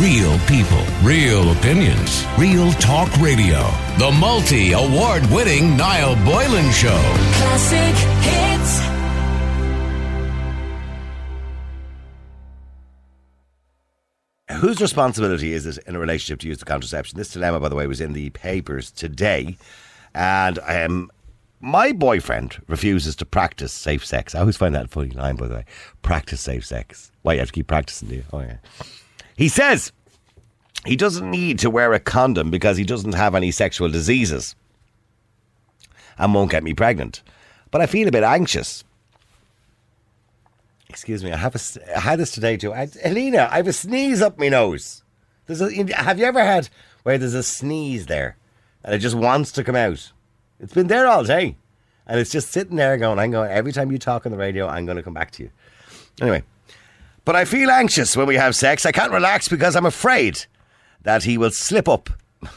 Real people, real opinions, real talk radio. The multi award winning Niall Boylan Show. Classic hits. Whose responsibility is it in a relationship to use the contraception? This dilemma, by the way, was in the papers today. And um, my boyfriend refuses to practice safe sex. I always find that a funny line, by the way. Practice safe sex. Why, you have to keep practicing, do you? Oh, yeah. He says he doesn't need to wear a condom because he doesn't have any sexual diseases and won't get me pregnant. But I feel a bit anxious. Excuse me, I have a, I had this today too. I, Helena, I have a sneeze up my nose. There's a, have you ever had where there's a sneeze there and it just wants to come out? It's been there all day. And it's just sitting there going, I'm going, every time you talk on the radio, I'm going to come back to you. Anyway, but I feel anxious when we have sex. I can't relax because I'm afraid that he will slip up.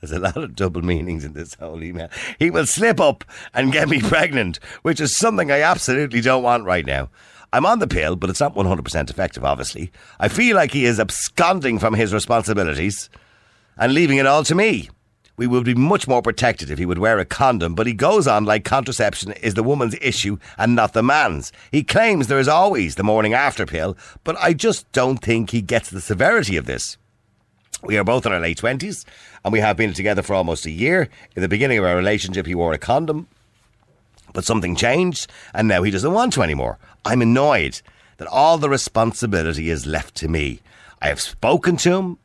There's a lot of double meanings in this whole email. He will slip up and get me pregnant, which is something I absolutely don't want right now. I'm on the pill, but it's not 100% effective, obviously. I feel like he is absconding from his responsibilities and leaving it all to me. We would be much more protected if he would wear a condom, but he goes on like contraception is the woman's issue and not the man's. He claims there is always the morning after pill, but I just don't think he gets the severity of this. We are both in our late 20s and we have been together for almost a year. In the beginning of our relationship, he wore a condom, but something changed and now he doesn't want to anymore. I'm annoyed that all the responsibility is left to me. I have spoken to him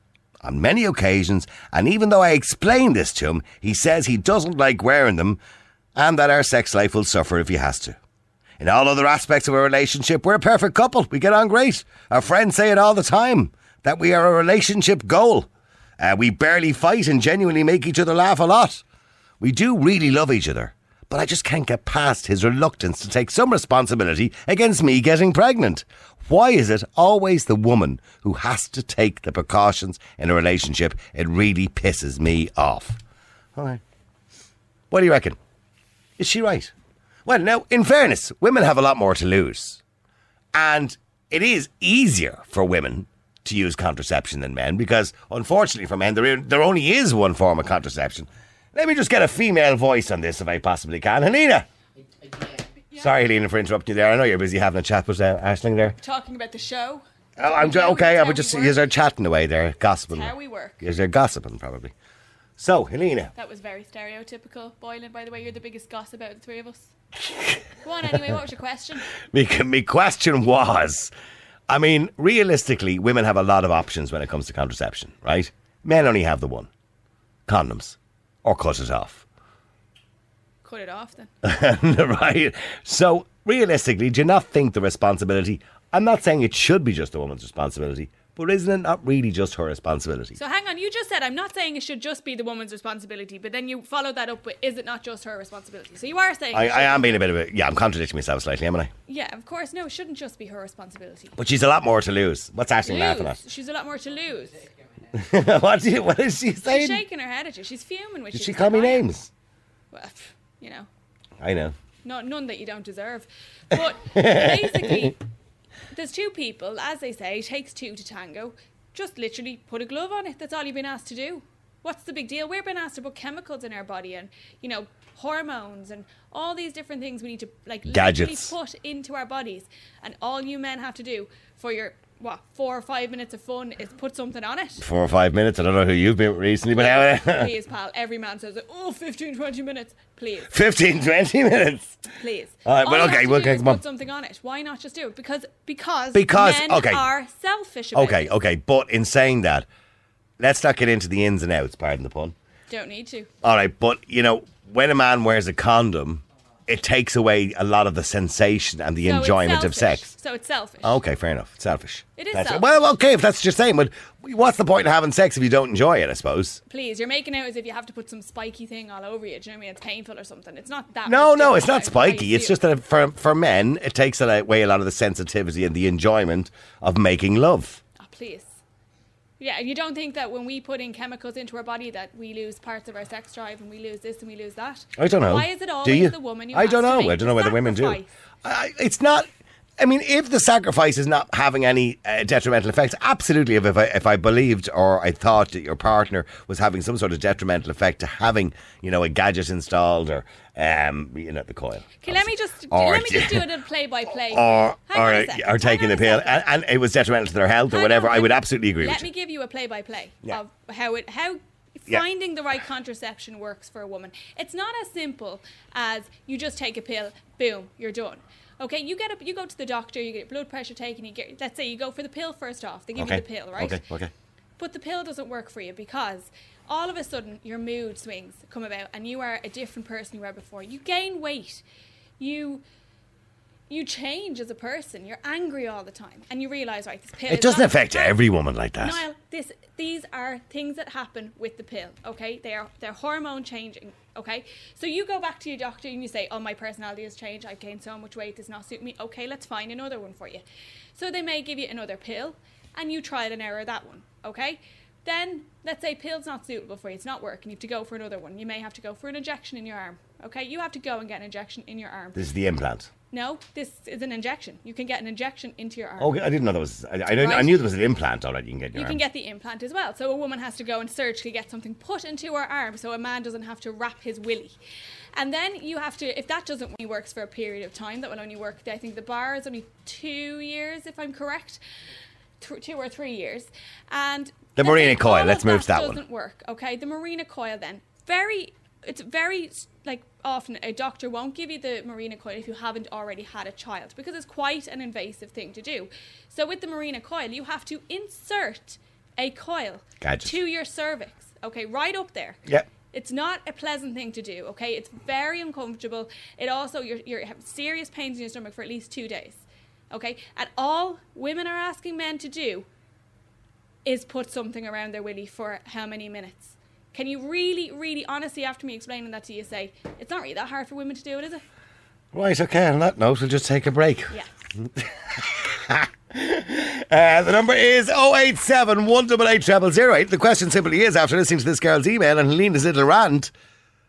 on many occasions, and even though I explain this to him, he says he doesn't like wearing them and that our sex life will suffer if he has to. In all other aspects of our relationship, we're a perfect couple. We get on great. Our friends say it all the time that we are a relationship goal. Uh, we barely fight and genuinely make each other laugh a lot. We do really love each other, but I just can't get past his reluctance to take some responsibility against me getting pregnant. Why is it always the woman who has to take the precautions in a relationship? It really pisses me off. All right. What do you reckon? Is she right? Well, now, in fairness, women have a lot more to lose. And it is easier for women to use contraception than men because, unfortunately, for men, there, there only is one form of contraception. Let me just get a female voice on this if I possibly can. Helena! Sorry, Helena, for interrupting you there. I know you're busy having a chat with uh, Ashling there. Talking about the show. Oh, I'm How- okay. I would just you're there chatting away there, gossiping. How we work. You're there gossiping probably. So, Helena, That was very stereotypical. Boylan, by the way, you're the biggest gossip out of the three of us. Go on anyway, what was your question? me, me question was, I mean, realistically, women have a lot of options when it comes to contraception, right? Men only have the one, condoms, or cut it off, Cut it off then. right? So, realistically, do you not think the responsibility? I'm not saying it should be just a woman's responsibility, but isn't it not really just her responsibility? So hang on, you just said I'm not saying it should just be the woman's responsibility, but then you followed that up with is it not just her responsibility? So you are saying I, I am being a bit of a yeah. I'm contradicting myself slightly, am I? Yeah, of course, no, it shouldn't just be her responsibility. But she's a lot more to lose. What's Ashling laughing Lose. She's a lot more to lose. At? what, do you, what is she saying? She's shaking her head at you. She's fuming with Did you. she She's call me like, "I am." names? Well, pff, you know, I know. not none that you don't deserve. But basically, there's two people, as they say, it takes two to tango. Just literally put a glove on it. That's all you've been asked to do. What's the big deal? We're been asked to put chemicals in our body and, you know, hormones and all these different things we need to like Gadgets. literally put into our bodies. And all you men have to do for your what four or five minutes of fun is put something on it. Four or five minutes. I don't know who you've been recently, but Please, pal. Every man says, oh, 15, 20 minutes. Please. 15, 20 minutes. Please. All right, but you okay, we'll okay, come on. put something on it. Why not just do it? Because because Because- men okay. are selfish. About Okay, it. okay. But in saying that, let's not get into the ins and outs, pardon the pun. Don't need to. All right, but, you know, when a man wears a condom, it takes away a lot of the sensation and the So enjoyment of sex. So it's selfish. Okay, fair enough. It's selfish. It is That's selfish. Well, okay, if that's what you're saying, but what's the point in having sex if you don't enjoy it, I suppose? Please, you're making out as if you have to put some spiky thing all over you. Do you know what I mean? It's painful or something. It's not that. No, no, it's not about how you spiky. It's just that for, for men, it takes away a lot of the sensitivity and the enjoyment of making love. Oh, please. Yeah, and you don't think that when we put in chemicals into our body that we lose parts of our sex drive and we lose this and we lose that? I don't know. Why is it Do you? the woman who I don't know. I don't know whether women do. I, it's not. I mean, if the sacrifice is not having any uh, detrimental effects, absolutely. If, if I if I believed or I thought that your partner was having some sort of detrimental effect to having, you know, a gadget installed or, um, you know, the coil. Okay, let me just Or- let me just do it in play by play. Or Hang or, a or taking the pill, and, and it was detrimental to their health or Hang whatever. on, I would absolutely agree Let me you. give you a play by play of how it how Yeah. finding the right contraception works for a woman. It's not as simple as you just take a pill, boom, you're done. Okay, you get a, you go to the doctor, you get blood pressure taken, you get let's say you go for the pill first off. They give Okay. you the pill, right? Okay. Okay. But the pill doesn't work for you because all of a sudden your mood swings come about and you are a different person you were before. You gain weight. You you change as a person. You're angry all the time. And you realise, right, this pill It doesn't affect every woman like that. Niall, this these are things that happen with the pill, okay? They are they're hormone changing, okay? So you go back to your doctor and you say, "Oh, my personality has changed. I've gained so much weight. Does not suit me." Okay, let's find another one for you. So they may give you another pill, and you trial and error that one, okay? Then let's say pill's not suitable for you. It's not working. You have to go for another one. You may have to go for an injection in your arm. Okay, you have to go and get an injection in your arm. This is the implant. No, this is an injection. You can get an injection into your arm. Okay, I didn't know there was. I, I, didn't- I knew there was an implant already. You can get You arm. can get the implant as well. So a woman has to go and surgically get something put into her arm so a man doesn't have to wrap his willy. And then you have to, if that doesn't only works for a period of time, that will only work, I think the bar is only two years, if I'm correct. Th- two or three years. And The Mirena coil, let's move to that one. doesn't work, okay? The Mirena coil then. Very, it's very, like, often a doctor won't give you the Mirena coil if you haven't already had a child because it's quite an invasive thing to do. So with the Mirena coil, you have to insert a coil to your cervix, okay, right up there. Yep. It's not a pleasant thing to do, okay? It's very uncomfortable. It also, you're, you're have serious pains in your stomach for at least two days, okay? And all women are asking men to do is put something around their willy for how many minutes? Can you really, really, honestly, after me explaining that to you, say it's not really that hard for women to do it, is it? Right, okay, on that note, we'll just take a break. Yeah. Uh, the number is 087 188 0008. The question simply is after listening to this girl's email and Helena's little rant,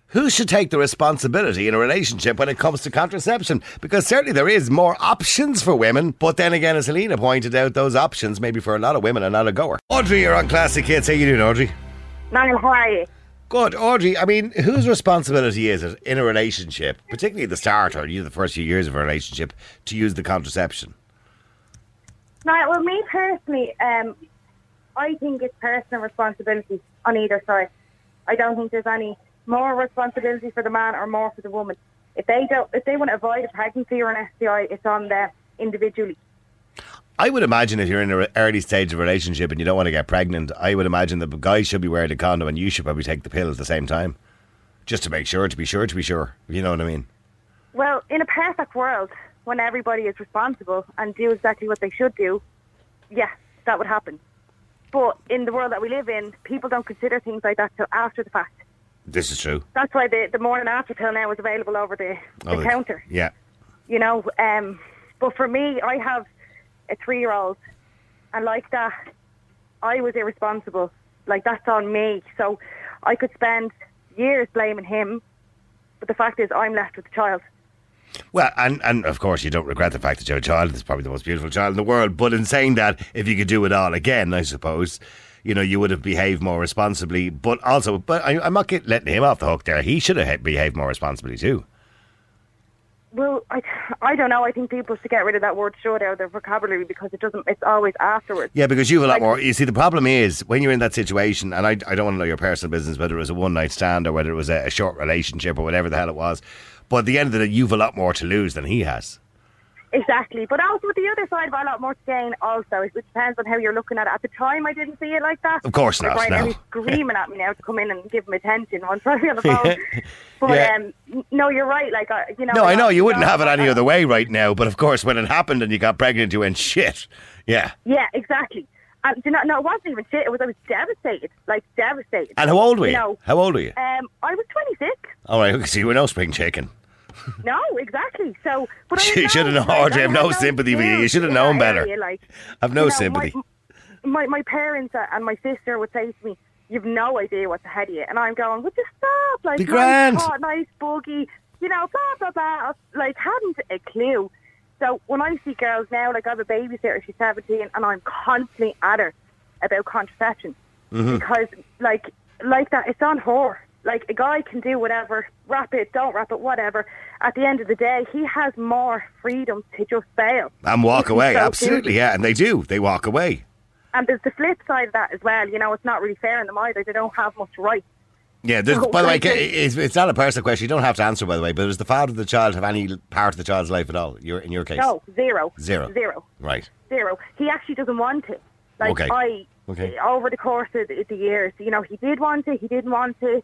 who should take the responsibility in a relationship when it comes to contraception? Because certainly there is more options for women, but then again, as Helena pointed out, those options maybe for a lot of women are not a goer. Audrey, you're on Classic Hits. How you doing, Audrey? Niall, how are you? Good, Audrey. I mean, whose responsibility is it in a relationship, particularly the start or you know, the first few years of a relationship, to use the contraception? Niall, well, me personally, um, I think it's personal responsibility on either side. I don't think there's any more responsibility for the man or more for the woman. If they don't, if they want to avoid a pregnancy or an STI, it's on them individually. I would imagine if you're in an early stage of a relationship and you don't want to get pregnant, I would imagine the guy should be wearing a condom and you should probably take the pill at the same time. Just to make sure, to be sure, to be sure. You know what I mean? Well, in a perfect world, when everybody is responsible and do exactly what they should do, yeah, that would happen. But in the world that we live in, people don't consider things like that till after the fact. This is true. That's why the, the morning after pill now is available over the, the Oh, counter. Yeah. you know. Um, but for me, I have a three-year-old, and like that, I was irresponsible. Like that's on me. So I could spend years blaming him, but the fact is, I'm left with the child. Well, and, and of course, you don't regret the fact that you have a child. It's probably the most beautiful child in the world. But in saying that, if you could do it all again, I suppose, you know, you would have behaved more responsibly. But also, but I, I'm not letting him off the hook there. He should have behaved more responsibly too. Well, I, I don't know. I think people should get rid of that word "should" out of their vocabulary because it doesn't. It's always afterwards. Yeah, because you have a lot Like- more. You see, the problem is when you're in that situation, and I, I don't want to know your personal business, whether it was a one night stand or whether it was a, a short relationship or whatever the hell it was. But at the end of the day, you've a lot more to lose than he has. Exactly. But also with the other side, a lot more to gain. Also, it depends on how you're looking at it. At the time, I didn't see it like that. Of course not, Right now, he's screaming at me now to come in and give him attention once I'm on the phone. But Yeah. um, no, you're right. Like uh, you know. No, I know you wouldn't have it any other way right now. But of course, when it happened and you got pregnant, you went shit. Yeah. Yeah, exactly. And do you know, no, it wasn't even shit. It was I was devastated, like devastated. And how old were you? No. How old were you? Um, I was 26. All right, so you were no spring chicken. No, exactly. So, but I You should have no- known, Audrey, I I've no sympathy for you. You should have known better. area, like, I've no you know, sympathy. My, my my parents and my sister would say to me, "You've no idea what's ahead of you," and I'm going, "Would you stop? Like, Be nice grand." nice buggy, you know, blah blah blah." Like, hadn't a clue. So when I see girls now, like I have a babysitter, she's 17, and I'm constantly at her about contraception mm-hmm. because, like, like that, it's on her. Like a guy can do whatever, wrap it, don't wrap it, whatever. At the end of the day, he has more freedom to just bail. And walk away, so absolutely, yeah, and they do. They walk away. And there's the flip side of that as well. You know, it's not really fair on them either. They don't have much right. Yeah, there's, by the way, it's, it's not a personal question. You don't have to answer, by the way, but does the father of the child have any part of the child's life at all? You're, in your case? No, zero. Zero. Zero. Right. Zero. He actually doesn't want to. Like Okay. I, Okay. over the course of the, the years, you know, he did want to, he didn't want to.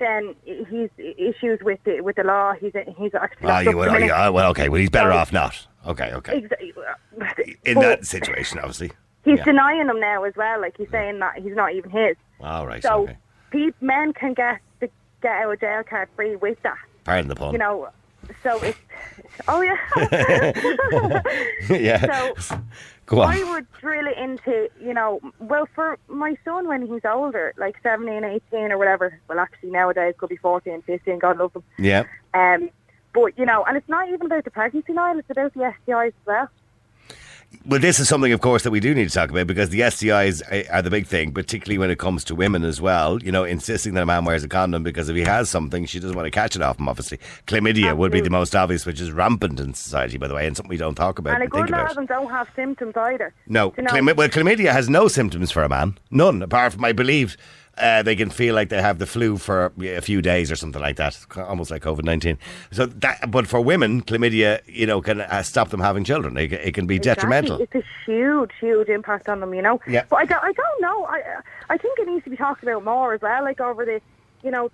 Then he's issues with the with the law. He's he's actually. Ah, oh, you, well, oh, yeah, well, okay. Well, he's better So- off not. Okay, okay. In But that situation, obviously. he's yeah. denying them now as well. Like he's saying that he's not even his. All right, So okay. pe- men can get the get out of jail card free with that. Pardon the pun. You know. So it's. Oh yeah. yeah. so Go on. I would drill it into, you know, well, for my son when he's older, like 17, 18 or whatever, well, actually nowadays could be 14, 15, God love them. Yeah. Um, but, you know, and it's not even about the pregnancy, Niall, it's about the STIs as well. Well, this is something, of course, that we do need to talk about because the STIs are- eh, are the big thing, particularly when it comes to women as well. You know, insisting that a man wears a condom because if he has something, she doesn't want to catch it off him, obviously. Chlamydia would be the most obvious, which is rampant in society, by the way, and something we don't talk about and a good lot of them don't have symptoms either. No, You know, chlam- well, chlamydia has no symptoms for a man, none. Apart from, I believe, uh, they can feel like they have the flu for a few days or something like that, almost like COVID nineteen. So that, but for women, chlamydia, you know, can uh, stop them having children. It, it can be Exactly. detrimental. It's a huge, huge impact on them, you know. Yeah. But I don't, I don't know. I, I think it needs to be talked about more as well, like over the, you know,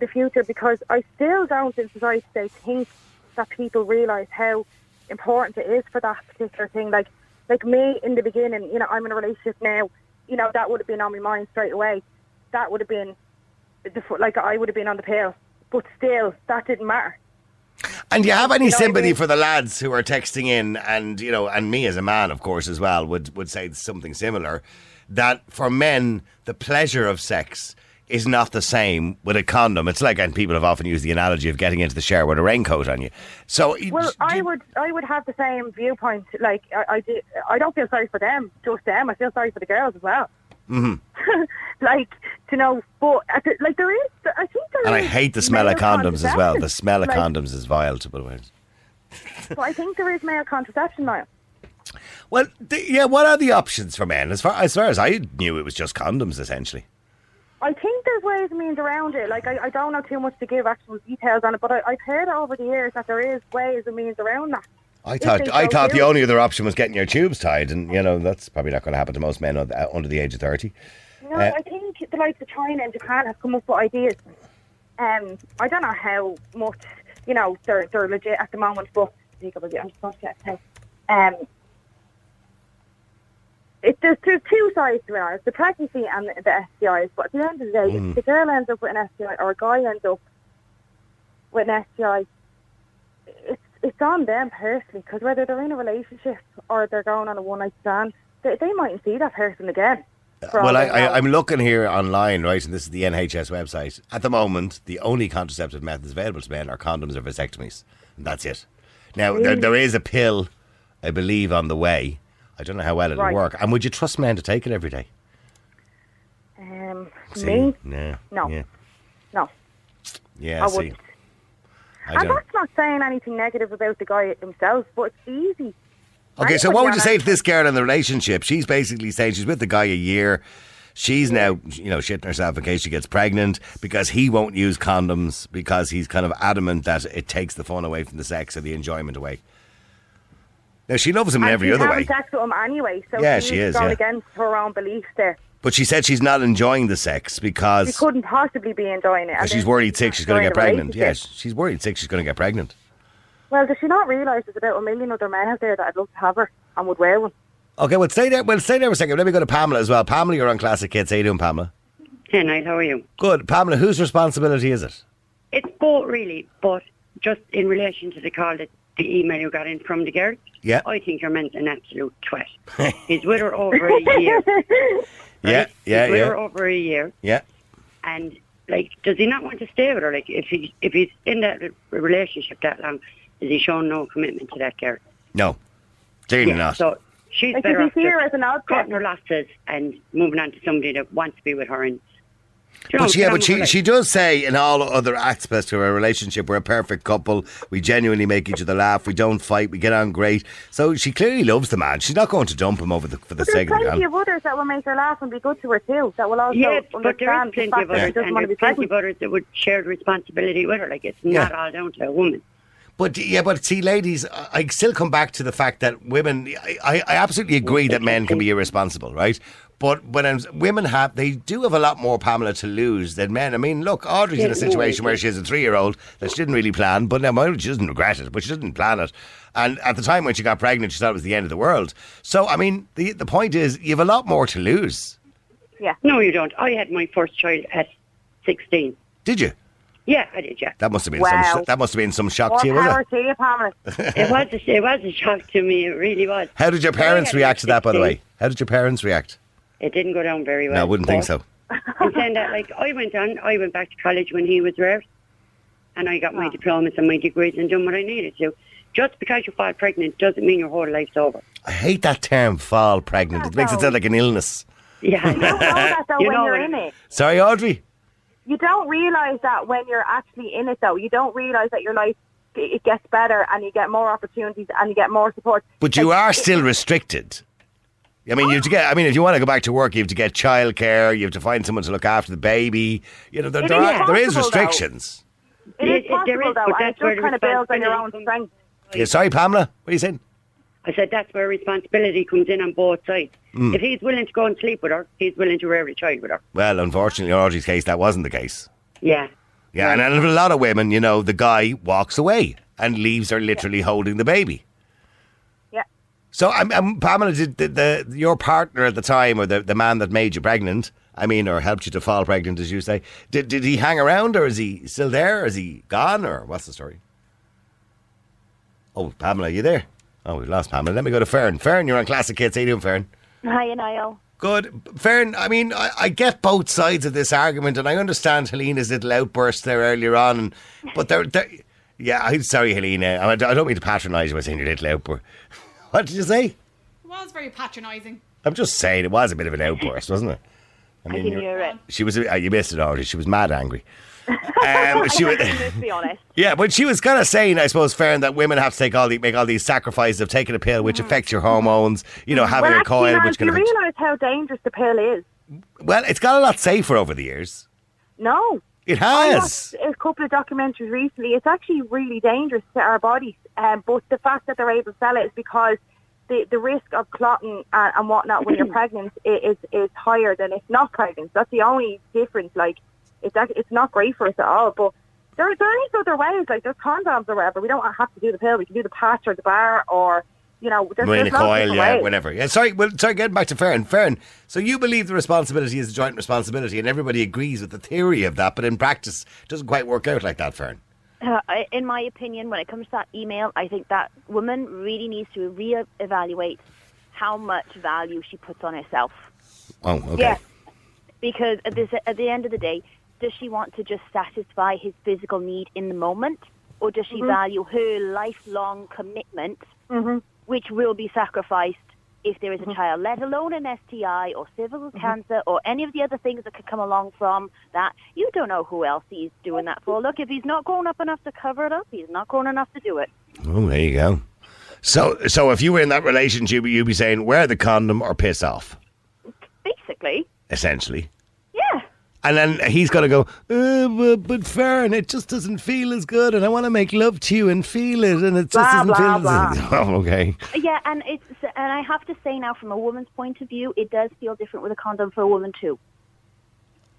the future, because I still don't in society today think that people realise how important it is for that particular thing. Like, like me in the beginning, you know, I'm in a relationship now. You know, that would have been on my mind straight away. That would have been, the, like, I would have been on the pill. But still, that didn't matter. And do you have any You know what I sympathy mean? for the lads who are texting in, and you know, and me as a man, of course, as well, would would say something similar. That for men, the pleasure of sex is not the same with a condom. It's like, and people have often used the analogy of getting into the shower with a raincoat on you. So, Well, I would, I would have the same viewpoint. Like, I, I, do, I don't feel sorry for them, just them. I feel sorry for the girls as well. Mm-hmm. like, you know, but the, like there is, I think there And I hate the smell of condoms as well. The smell of Like, condoms is vile to put away. But I think there is male contraception now. Well, yeah. What are the options for men? As far as far as I knew, it was just condoms essentially. I think there's ways and means around it. Like, I, I don't know too much to give actual details on it, but I, I've heard over the years that there is ways and means around that. I thought I thought the only other option was getting your tubes tied, and you know that's probably not going to happen to most men uh, under the age of thirty. No, Uh, I think the likes of China and Japan have come up with ideas. Um, I don't know how much, you know, they're they're legit at the moment, but I'm just going to now. Um, it, there's, there's two sides to it. It's the pregnancy and the, the STIs. But at the end of the day, if the girl ends up with an STI or a guy ends up with an STI, it's on them personally because whether they're in a relationship or they're going on a one night stand, they, they mightn't see that person again. Well, I, I, I'm looking here online, right, and this is the NHS website. At the moment, the only contraceptive methods available to men are condoms or vasectomies, and that's it. Now, there, there is a pill, I believe, on the way. I don't know how well it'll Right. work. And would you trust men to take it every day? Um, See? me? No. No. Yeah. No. Yeah. I see. wouldn't. I And don't. that's not saying anything negative about the guy himself, but it's easy. Okay, so what would you say to this girl in the relationship? She's basically saying she's with the guy a year. She's now, you know, shitting herself in case she gets pregnant because he won't use condoms because he's kind of adamant that it takes the fun away from the sex or the enjoyment away. Now she loves him in And every she's other having way, sex with him anyway, so Yeah, she is, going yeah. against her own beliefs there. but she said she's not enjoying the sex because She couldn't possibly be enjoying it. and she's worried sick she's going to get the pregnant. Yeah, she's worried sick she's going to get pregnant. Well, does she not realise there's about a million other men out there that I'd love to have her and would wear one? Okay, well stay there. Well, stay there for a second. Let me go to Pamela as well. Pamela, you're on Classic Hits. How you doing, Pamela? Hey, Niall, how are you? Good, Pamela. Whose responsibility is it? It's both really, but just in relation to the call that the email you got in from the girl, Yeah. I think you're meant an absolute twat. He's with her over a year. Yeah, right? yeah, He's with yeah. her over a year, Yeah. and like, does he not want to stay with her? Like, if he if he's in that relationship that long, is he showing no commitment to that girl? No, clearly Yeah, not. So she's Like, better does off he see her just as an outcast? cutting her losses and moving on to somebody that wants to be with her. And you But she, yeah, but she, she does say in all other aspects of our relationship, we're a perfect couple. We genuinely make each other laugh. We don't fight. We get on great. So she clearly loves the man. She's not going to dump him over the for the But sake of the plenty man. of others that will make her laugh and be good to her too. That will also Yes, but there understand is the plenty fact of that others, she doesn't and want to be there's plenty pregnant. of others that would share the responsibility with her. Like it's Yeah. not all down to a woman. But yeah, but see, ladies, I I still come back to the fact that women. I, I I absolutely agree that men can be irresponsible, right? But when I'm, women have, they do have a lot more Pamela to lose than men. I mean, look, Audrey's in a situation where she has a three-year-old that she didn't really plan, but now she doesn't regret it, but she didn't plan it. And at the time when she got pregnant, she thought it was the end of the world. So, I mean, the the point is, you have a lot more to lose. Yeah. No, you don't. I had my first child at 16. Did you? Yeah, I did. Yeah, That must have been Wow. some. That must have been some shock More to you, was power it? to you, Pamela. it was. A, it was a shock to me. It really was. How did your parents react to that? By the way, how did your parents react? It didn't go down very well. No, I wouldn't think so. I'm saying that, like, I went on, I went back to college when he was there, and I got my ah. diplomas and my degrees and done what I needed to. Just because you fall pregnant doesn't mean your whole life's over. I hate that term, fall pregnant. It makes it sound like an illness. Yeah, You don't know that though You when know you're it. in it. Sorry, Audrey. You don't realise that when you're actually in it though. You don't realise that your life it gets better and you get more opportunities and you get more support. But you Like, are it- still restricted. I mean, you have to get. I mean, if you want to go back to work, you have to get childcare. You have to find someone to look after the baby. You know, there, It there, is are, there is possible, though. restrictions. It is It- it- there possible is, though, but and it just kind of builds on your own responsibility strength. Yeah, sorry, Pamela. What are you saying? I said that's where responsibility comes in on both sides. Hmm. If he's willing to go and sleep with her, he's willing to rear a child with her. Well, unfortunately, in Audrey's case, that wasn't the case. Yeah. Yeah, and a lot of women, you know, the guy walks away and leaves her literally holding the baby. So, um, um, Pamela, did the, the your partner at the time, or the, the man that made you pregnant, I mean, or helped you to fall pregnant, as you say, did did he hang around, or is he still there? Is he gone, or what's the story? Oh, Pamela, are you there? Oh, we've lost Pamela. Let me go to Fern. Fern, you're on Classic Hits. How you doing, Fern? Hi, Niall. Good. Fern, I mean, I, I get both sides of this argument, and I understand Helena's little outburst there earlier on, and, but they're, they're, yeah, I'm sorry, Helena. I, I don't mean to patronise you by saying your little outburst. What did you say? It was very patronising. I'm just saying it was a bit of an outburst, wasn't it? I I mean, can you're- hear it. she was. Uh, you missed it already. She was mad angry. Um, she was, Let's be honest. yeah, but she was kind of saying, I suppose, Fern, that women have to take all the make all these sacrifices of taking a pill, which affects your hormones. You know, having well, a actually, coil, man, which do can you realise how dangerous the pill is? Well, it's got a lot safer over the years. No. It I has. watched a couple of documentaries recently. It's actually really dangerous to our bodies, um, but the fact that they're able to sell it is because the, the risk of clotting and, and whatnot when you're pregnant is is higher than if not pregnant. That's the only difference. Like, it's it's not great for us at all. But there there is other ways. Like there's condoms or whatever. We don't have to do the pill. We can do the patch or the bar or you know. There's, Mirena there's lots of coil, yeah, ways. whatever. Yeah, sorry, well, sorry, getting back to Fern. Fern, so you believe the responsibility is a joint responsibility, and everybody agrees with the theory of that, but in practice, it doesn't quite work out like that, Fern. Uh, in my opinion, when it comes to that email, I think that woman really needs to re-evaluate how much value she puts on herself. Oh, okay. Yeah. Because at, this, at the end of the day, does she want to just satisfy his physical need in the moment, or does she value her lifelong commitment, which will be sacrificed if there is a mm-hmm. child, let alone an STI or cervical mm-hmm. cancer or any of the other things that could come along from that? You don't know who else he's doing that for. Look, if he's not grown up enough to cover it up, he's not grown enough to do it. Oh, there you go. So, so if you were in that relationship, you'd be saying, wear the condom or piss off, Basically, essentially. And then he's got to go, uh, but, but Fern, it just doesn't feel as good, and I want to make love to you and feel it, and it just Blah, doesn't feel blah, as Oh, okay. Yeah, and it's and I have to say now, from a woman's point of view, it does feel different with a condom for a woman too.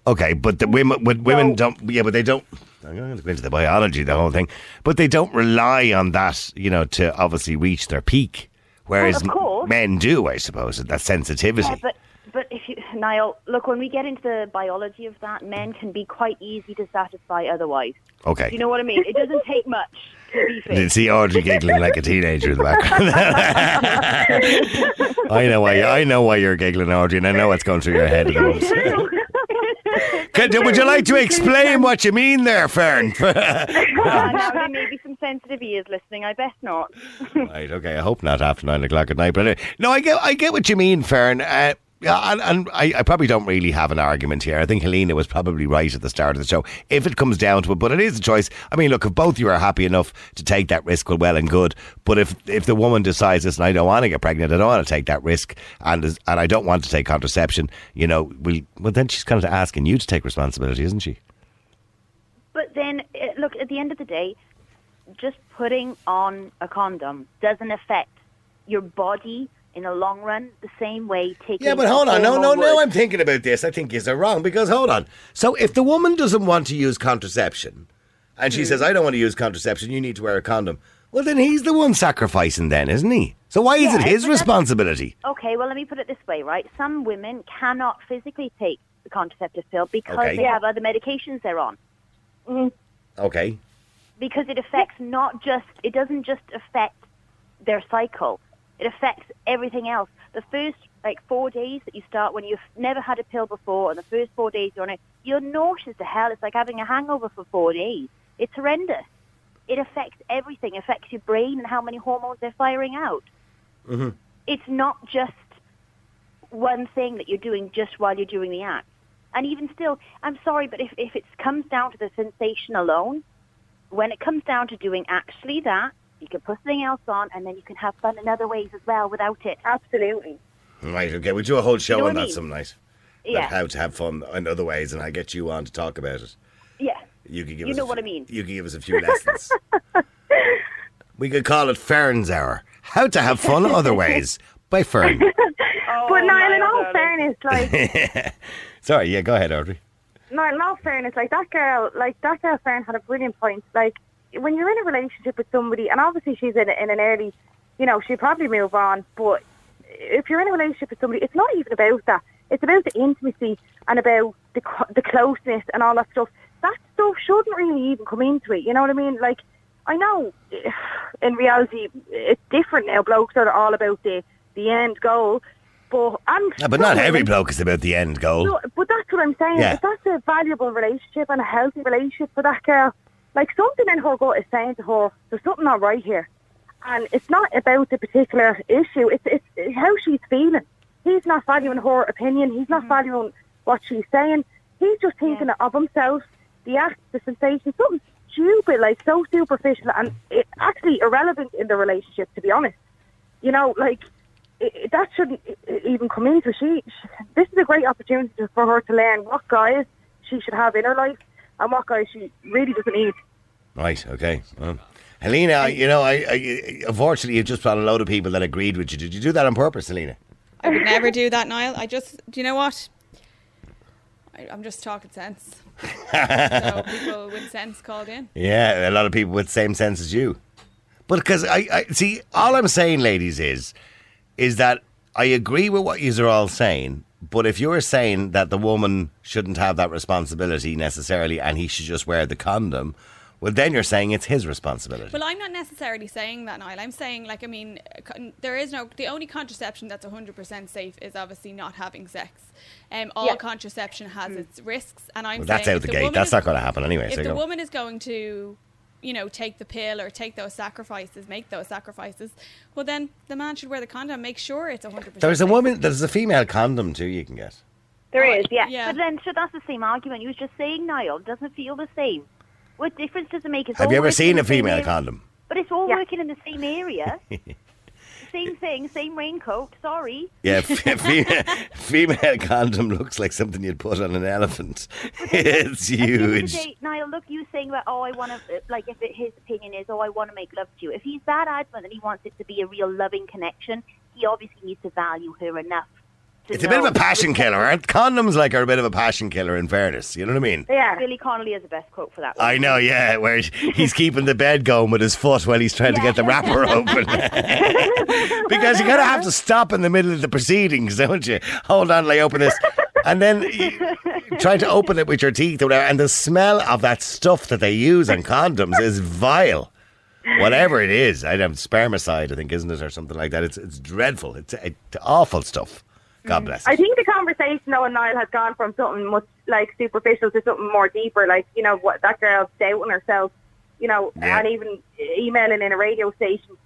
Okay, but the women, but women No. don't. Yeah, but they don't. I'm going to go into the biology, the whole thing. But they don't rely on that, you know, to obviously reach their peak. Whereas of course. men do, I suppose, that sensitivity. Yeah, but but if you Niall, look, when we get into the biology of that, men can be quite easy to satisfy otherwise. okay. Do you know what I mean? It doesn't take much to be You see Audrey giggling like a teenager in the background. I know why. I know why you're giggling, Audrey, and I know what's going through your head at the moment. Could- would you like to explain what you mean there, Fern? Uh, now there may be some sensitive ears listening. I bet not. Right, okay. I hope not after nine o'clock at night. But anyway, no, I get, I get what you mean, Fern. Uh, yeah, and, and I, I probably don't really have an argument here. I think Helena was probably right at the start of the show. If it comes down to it, but it is a choice. I mean, look, if both you are happy enough to take that risk, well, well and good. But if if the woman decides, listen, I don't want to get pregnant, I don't want to take that risk, and and I don't want to take contraception, you know, we well then she's kind of asking you to take responsibility, isn't she? But then, uh, look, at the end of the day, just putting on a condom doesn't affect your body in the long run the same way taking. Yeah, but hold on. No, no, hormone no. would. I'm thinking about this. I think you're wrong because hold on. So if the woman doesn't want to use contraception and she hmm. says, I don't want to use contraception, you need to wear a condom. Well, then he's the one sacrificing, then, isn't he? So why is it his responsibility? Okay, well, let me put it this way, right? Some women cannot physically take the contraceptive pill because Okay. they have other medications they're on. Mm-hmm. Okay. Because it affects not just, it doesn't just affect their cycle, it affects everything else. The first, like, four days that you start when you've never had a pill before, and the first four days you're on it, you're nauseous to hell. It's like having a hangover for four days. It's horrendous. It affects everything, it affects your brain and how many hormones they're firing out. Mm-hmm. It's not just one thing that you're doing just while you're doing the act. And even still, I'm sorry, but if, if it comes down to the sensation alone, when it comes down to doing actually that, you can put something else on and then you can have fun in other ways as well without it. Absolutely. Right, okay. We'll do a whole show know on what I that mean? some night. Yeah. How to have fun in other ways, and I get you on to talk about it. Yeah. You can give You us know a what few- I mean. You could give us a few lessons. we could call it Fern's Hour. How to have fun other ways by Fern. oh, but Niall, in all darling. fairness, like Sorry, yeah, go ahead, Audrey. No, in all fairness, like that girl, like that girl, Fern had a brilliant point. Like when you're in a relationship with somebody, and obviously she's in, in an early, you know, she'll probably move on. But if you're in a relationship with somebody, it's not even about that. It's about the intimacy and about the the closeness and all that stuff. That stuff shouldn't really even come into it. You know what I mean? Like I know in reality it's different now. Blokes are all about the the end goal. But I'm Yeah, but not every bloke is about the end goal. no, but that's what I'm saying. Yeah. If that's a valuable relationship and a healthy relationship for that girl, like something in her gut is saying to her, there's something not right here. And it's not about the particular issue, it's, it's, it's how she's feeling. He's not valuing her opinion, he's not mm-hmm. valuing what she's saying. He's just thinking of himself, the act, the sensation, something stupid, like so superficial and it, actually irrelevant in the relationship, to be honest. You know, like, it, that shouldn't even come into she, she. This is a great opportunity for her to learn what guys she should have in her life and what guys she really doesn't need. Right, okay. Well, Helena, I- you know, I, I unfortunately you just brought a load of people that agreed with you. Did you do that on purpose, Helena? I would never do that, Niall. I just, do you know what? I, I'm just talking sense. so people with sense called in. Yeah, a lot of people with the same sense as you. But because I, I see, all I'm saying, ladies, is is that I agree with what you are all saying. But if you're saying that the woman shouldn't have that responsibility necessarily, and he should just wear the condom, well, then you're saying it's his responsibility. Well, I'm not necessarily saying that, Niall. I'm saying, like, I mean, there is no, the only contraception that's 100% safe is obviously not having sex. Um, all Yeah. contraception has its risks, and I'm Well, that's out the the gate. That's is- not going to happen anyway. If so the go. woman is going to, you know, take the pill or take those sacrifices, make those sacrifices, well, then the man should wear the condom. Make sure it's 100%. There's a woman. There's a female condom too. You can get. There Oh, is, yeah. yeah. But then, so that's the same argument. You was just saying, Niall, doesn't feel the same. What difference does it make? It's Have you ever seen a the same female area. condom? But it's all Yeah. working in the same area. same thing, same raincoat. Sorry. Yeah, f- female, female condom looks like something you'd put on an elephant. It's At the end of the huge. day, Niall, look, you saying about, oh, I want to, uh, like, if it, his opinion is, oh, I want to make love to you. If he's that adamant and he wants it to be a real loving connection, he obviously needs to value her enough. to It's a bit of a passion killer, aren't condoms? Like are a bit of a passion killer. In fairness, you know what I mean? Yeah. Billy Connolly has the best quote for that. One. I know, yeah. Where he's keeping the bed going with his foot while he's trying to get the wrapper open. because you kind of have to stop in the middle of the proceedings, don't you? Hold on, like open this, and then you, try to open it with your teeth or whatever. And the smell of that stuff that they use on condoms is vile. Whatever it is, I have spermicide, I think, isn't it, or something like that. It's it's dreadful. It's, it's awful stuff. God mm. bless. I it. think the conversation though and Niall has gone from something much like superficial to something more deeper. Like you know what that girl's doubting herself. you know, Yeah. and even emailing in a radio station.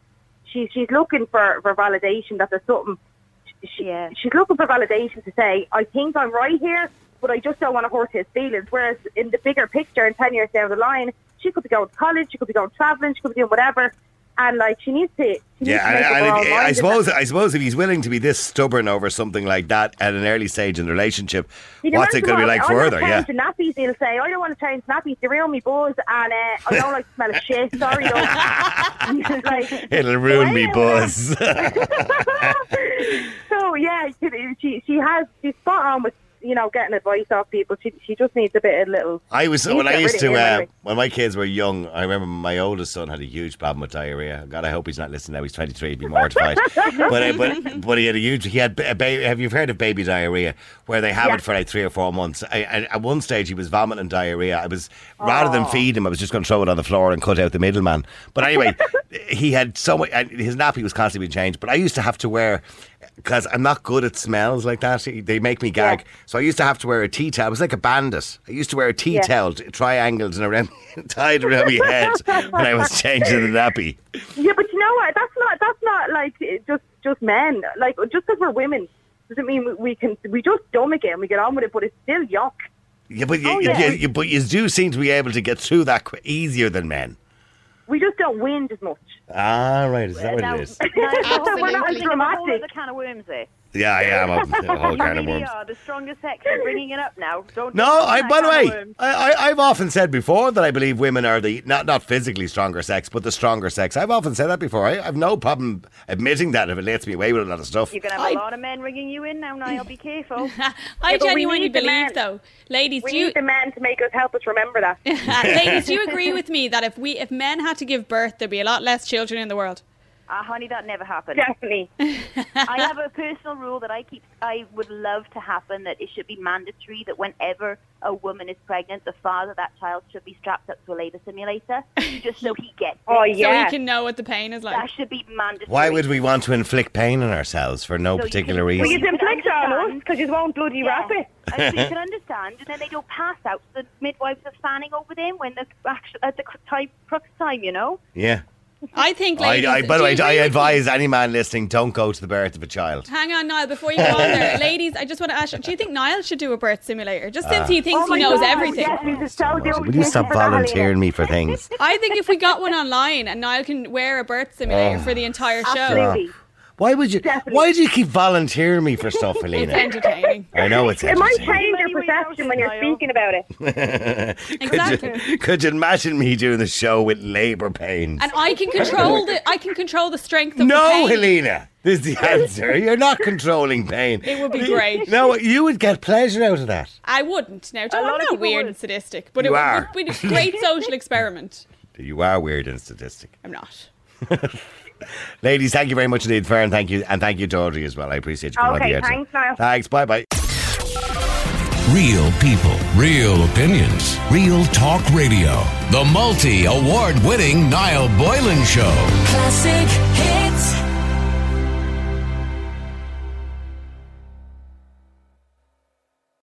She, she's looking for, for validation that there's something. She, Yeah. She's looking for validation to say, I think I'm right here, but I just don't want to hurt his feelings. Whereas in the bigger picture, in 10 years down the line, she could be going to college, she could be going travelling, she could be doing whatever. And like, she needs to. She needs Yeah, to and, and if- I suppose I suppose if he's willing to be this stubborn over something like that at an early stage in the relationship, what's it going to be like further? Yeah. nappies. He'll say, I don't want to change nappies. They ruin me buzz, and uh, I don't like the smell of shit. Sorry, like, It'll ruin me buzz. so yeah, she she has she's spot on with you know getting advice off people. She she just needs a bit of little. I was when I used to uh, when my kids were young. I remember my oldest son had a huge problem with diarrhea. God, I hope he's not listening now. He's twenty three. He'd be mortified. but, uh, but but he had a huge. He had a baby. Have you heard of baby diarrhea? Where they have Yeah. it for like three or four months. I, I, at one stage, he was vomiting diarrhea. I was rather than feed him, I was just going to throw it on the floor and cut out the middleman. But anyway, he had so much. and His nappy was constantly being changed. But I used to have to wear. Because I'm not good at smells like that, they make me gag. Yeah. So I used to have to wear a tea towel. I was like a bandit. I used to wear a tea Yeah. towel, triangles and around, tied around my head when I was changing the nappy. Yeah, but you know what? That's not that's not like just just men. Like just because we're women doesn't mean we, can we just dumb again. We get on with it, but it's still yuck. Yeah, but you, Oh, yeah. you, you- but you do seem to be able to get through that qu- easier than men. We just don't wind as much. Ah, right. Is that what Now- it is? now, We're not as thinking of a dramatic. other can of worms there. Yeah, I am. A, a whole You can of really worms. are the strongest sex. You're bringing it up now. Don't. No, I. By the way. I, I, I've often said before that I believe women are the not not physically stronger sex, but the stronger sex. I've often said that before. I have no problem admitting that if it lets me away with a lot of stuff. You're going to have I- a lot of men ringing you in now, Niall. Be careful. I Yeah, but we genuinely need the believe, men. though, ladies, We do you, need the men to make us help us remember that. ladies, do you agree with me that if we if men had to give birth, there'd be a lot less children in the world? Ah, honey, that never happened. Definitely. I have a personal rule that I keep. I would love to happen that it should be mandatory that whenever a woman is pregnant, the father of that child should be strapped up to a labour simulator, just so he gets. Oh it. So yeah. we can know what the pain is like. That should be mandatory. Why would we want to inflict pain on ourselves for no So you particular can- Well, reason? you can inflict it on us because you won't bloody Yeah. wrap it. And so you can understand, and then they don't pass out. So the midwives are fanning over them when the actual at the time, crux time, you know. Yeah. I think, ladies. I, by the way, I advise any man listening: don't go to the birth of a child. Hang on, Niall, before you go on there. Ladies, I just want to ask you, do you think Niall should do a birth simulator? Just since he uh, thinks Oh he knows God, everything. Yes, this is so dope. Will you stop Thank for that, volunteering me for things? I think if we got one online and Niall can wear a birth simulator oh. for the entire show, Absolutely. Why would you? Definitely. Why do you keep volunteering me for stuff, it's Helena? entertaining. I know it's It might entertaining. change your ways perception when you're speaking about it. Exactly. Could you, could you imagine me doing the show with labour pains? And I can control the I can control the strength of the no, pain. Helena. This is the answer. You're not controlling pain. It would be great. No, you would get pleasure out of that. I wouldn't. Now, A don't, lot I'm of not people weird would. and sadistic, but You it are. would be a great social experiment. You are weird and sadistic. I'm not. Ladies, thank you very much indeed, Fern. Thank you. And thank you to Audrey as well. I appreciate you coming Okay, on the air. thanks, Niall. Thanks. Bye bye. Real people, real opinions, real talk radio. The multi award winning Niall Boylan Show. Classic hits.